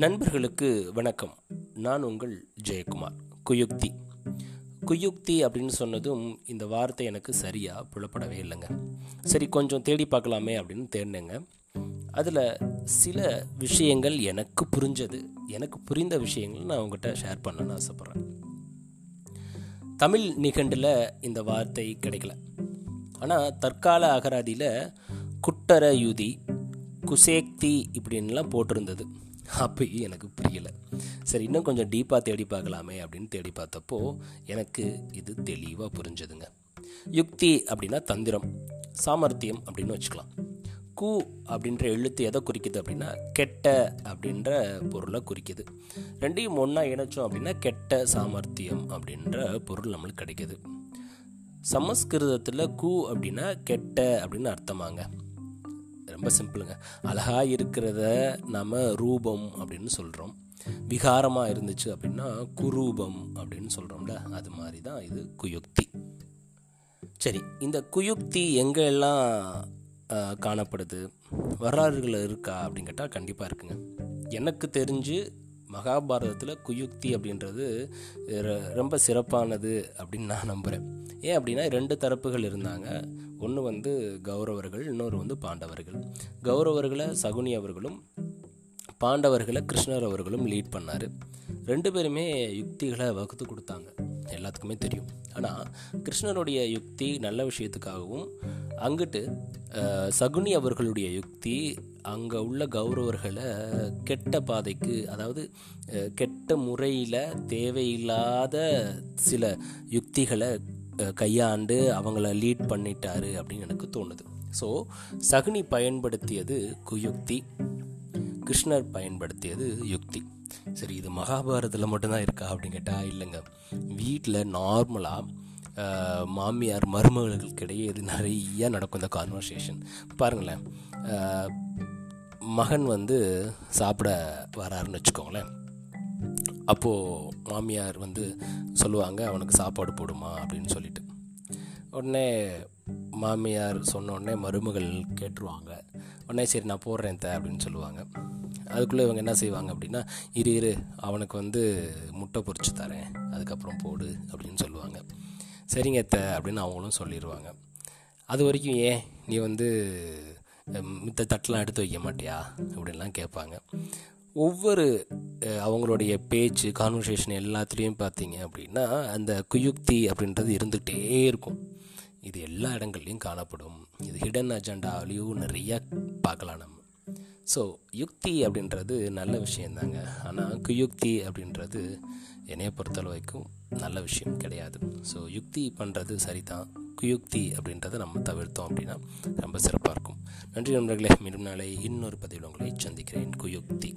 நண்பர்களுக்கு வணக்கம். நான் உங்கள் ஜெயக்குமார். குயுக்தி. குயுக்தி அப்படின்னு சொன்னதும் இந்த வார்த்தை எனக்கு சரியாக புலப்படவே இல்லைங்க. சரி கொஞ்சம் தேடி பார்க்கலாமே அப்படின்னு தேடினேங்க. அதில் சில விஷயங்கள் எனக்கு புரிஞ்சது. எனக்கு புரிந்த விஷயங்கள் நான் உங்கள்கிட்ட ஷேர் பண்ணணும்னு ஆசைப்பட்றேன். தமிழ் நிகண்டில் இந்த வார்த்தை கிடைக்கல. ஆனால் தற்கால அகராதியில் குட்டர யுதி குசேக்தி இப்படின்லாம் போட்டிருந்தது. அப்பயும் எனக்கு புரியலை. சரி இன்னும் கொஞ்சம் டீப்பாக தேடி பார்க்கலாமே அப்படின்னு தேடி பார்த்தப்போ எனக்கு இது தெளிவாக புரிஞ்சதுங்க. யுக்தி அப்படின்னா தந்திரம் சாமர்த்தியம் அப்படின்னு வச்சுக்கலாம். கு அப்படின்ற எழுத்து எதை குறிக்குது அப்படின்னா கெட்ட அப்படின்ற பொருளை குறிக்குது. ரெண்டையும் ஒன்றா இணைச்சோம் அப்படின்னா கெட்ட சாமர்த்தியம் அப்படின்ற பொருள் நம்மளுக்கு கிடைக்கிது. சமஸ்கிருதத்தில் கு அப்படின்னா கெட்ட அப்படின்னு அர்த்தமாங்க. ரொம்ப சிம்பிளுங்க. அழகாக இருக்கிறத நாம் ரூபம் அப்படின்னு சொல்கிறோம் விகாரமாக இருந்துச்சு அப்படின்னா குரூபம் அப்படின்னு சொல்கிறோம்ல அது மாதிரி தான் இது குயுக்தி. சரி இந்த குயுக்தி எங்கெல்லாம் காணப்படுது? வரலாறுகள் இருக்கா அப்படின்னு கேட்டால் கண்டிப்பாக இருக்குங்க. எனக்கு தெரிஞ்சு மகாபாரதத்தில் குயுக்தி அப்படின்றது ரொம்ப சிறப்பானது அப்படின்னு நான் நம்புகிறேன் ஏன் அப்படின்னா ரெண்டு தரப்புகள் இருந்தாங்க. ஒன்று வந்து கௌரவர்கள் இன்னொரு வந்து பாண்டவர்கள். கௌரவர்களை சகுனி அவர்களும் பாண்டவர்களை கிருஷ்ணர் அவர்களும் லீட் பண்ணார். ரெண்டு பேருமே யுக்திகளை வகுத்து கொடுத்தாங்க. எல்லாத்துக்குமே தெரியும். ஆனால் கிருஷ்ணருடைய யுக்தி நல்ல விஷயத்துக்காகவும் அங்கிட்டு சகுனி அவர்களுடைய யுக்தி அங்கே உள்ள கௌரவர்களை கெட்ட பாதைக்கு அதாவது கெட்ட முறையில் தேவையில்லாத சில யுக்திகளை கையாண்டு அவங்கள லீட் பண்ணிட்டாரு அப்படின்னு எனக்கு தோணுது. ஸோ சகுனி பயன்படுத்தியது குயுக்தி கிருஷ்ணர் பயன்படுத்தியது யுக்தி. சரி இது மகாபாரதத்தில் மட்டும்தான் இருக்கா அப்படின்னு கேட்டால் இல்லைங்க. வீட்டில் நார்மலாக மாமியார் மருமகளுக்கிடையே இது நிறைய நடக்கும் இந்த கான்வர்சேஷன் பாருங்களேன். மகன் வந்து சாப்பிட வராருன்னு வச்சுக்கோங்களேன். அப்போது மாமியார் வந்து சொல்லுவாங்க அவனுக்கு சாப்பாடு போடுமா? அப்படின்னு சொல்லிட்டு. உடனே மாமியார் சொன்ன உடனே மருமகள் கேட்டுருவாங்க. உடனே சரி நான் போடுறேன் த அப்படின்னு சொல்லுவாங்க. அதுக்குள்ளே இவங்க என்ன செய்வாங்க அப்படின்னா இரு இரு அவனுக்கு வந்து முட்டை பொறிச்சு தரேன். அதுக்கப்புறம் போடு அப்படின்னு சொல்லுவாங்க. சரிங்க த அப்படின்னு அவங்களும் சொல்லிடுவாங்க அது வரைக்கும் ஏன் நீ வந்து மித்த தட்டெலாம் எடுத்து வைக்க மாட்டியா? அப்படின்லாம் கேட்பாங்க. ஒவ்வொரு அவங்களுடைய பேச்சு கான்வர்சேஷன் எல்லாத்துலேயும் பார்த்தீங்க அப்படின்னா அந்த குயுக்தி அப்படின்றது இருந்துகிட்டே இருக்கும். இது எல்லா இடங்கள்லையும் காணப்படும். இது ஹிடன் அஜெண்டாவிலையும் நிறையா பார்க்கலாம் நம்ம. ஸோ யுக்தி அப்படின்றது நல்ல விஷயந்தாங்க. ஆனால் குயுக்தி அப்படின்றது என்னையை பொறுத்தளவு வரைக்கும் நல்ல விஷயம் கிடையாது. ஸோ யுக்தி பண்ணுறது சரிதான். குயுக்தி அப்படின்றத நம்ம தவிர்த்தோம் அப்படின்னா ரொம்ப சிறப்பாக இருக்கும். நன்றி நண்பர்களே. மீண்டும் நாளை இன்னொரு பதிவில் உங்களை சந்திக்கிறேன். குயுக்தி.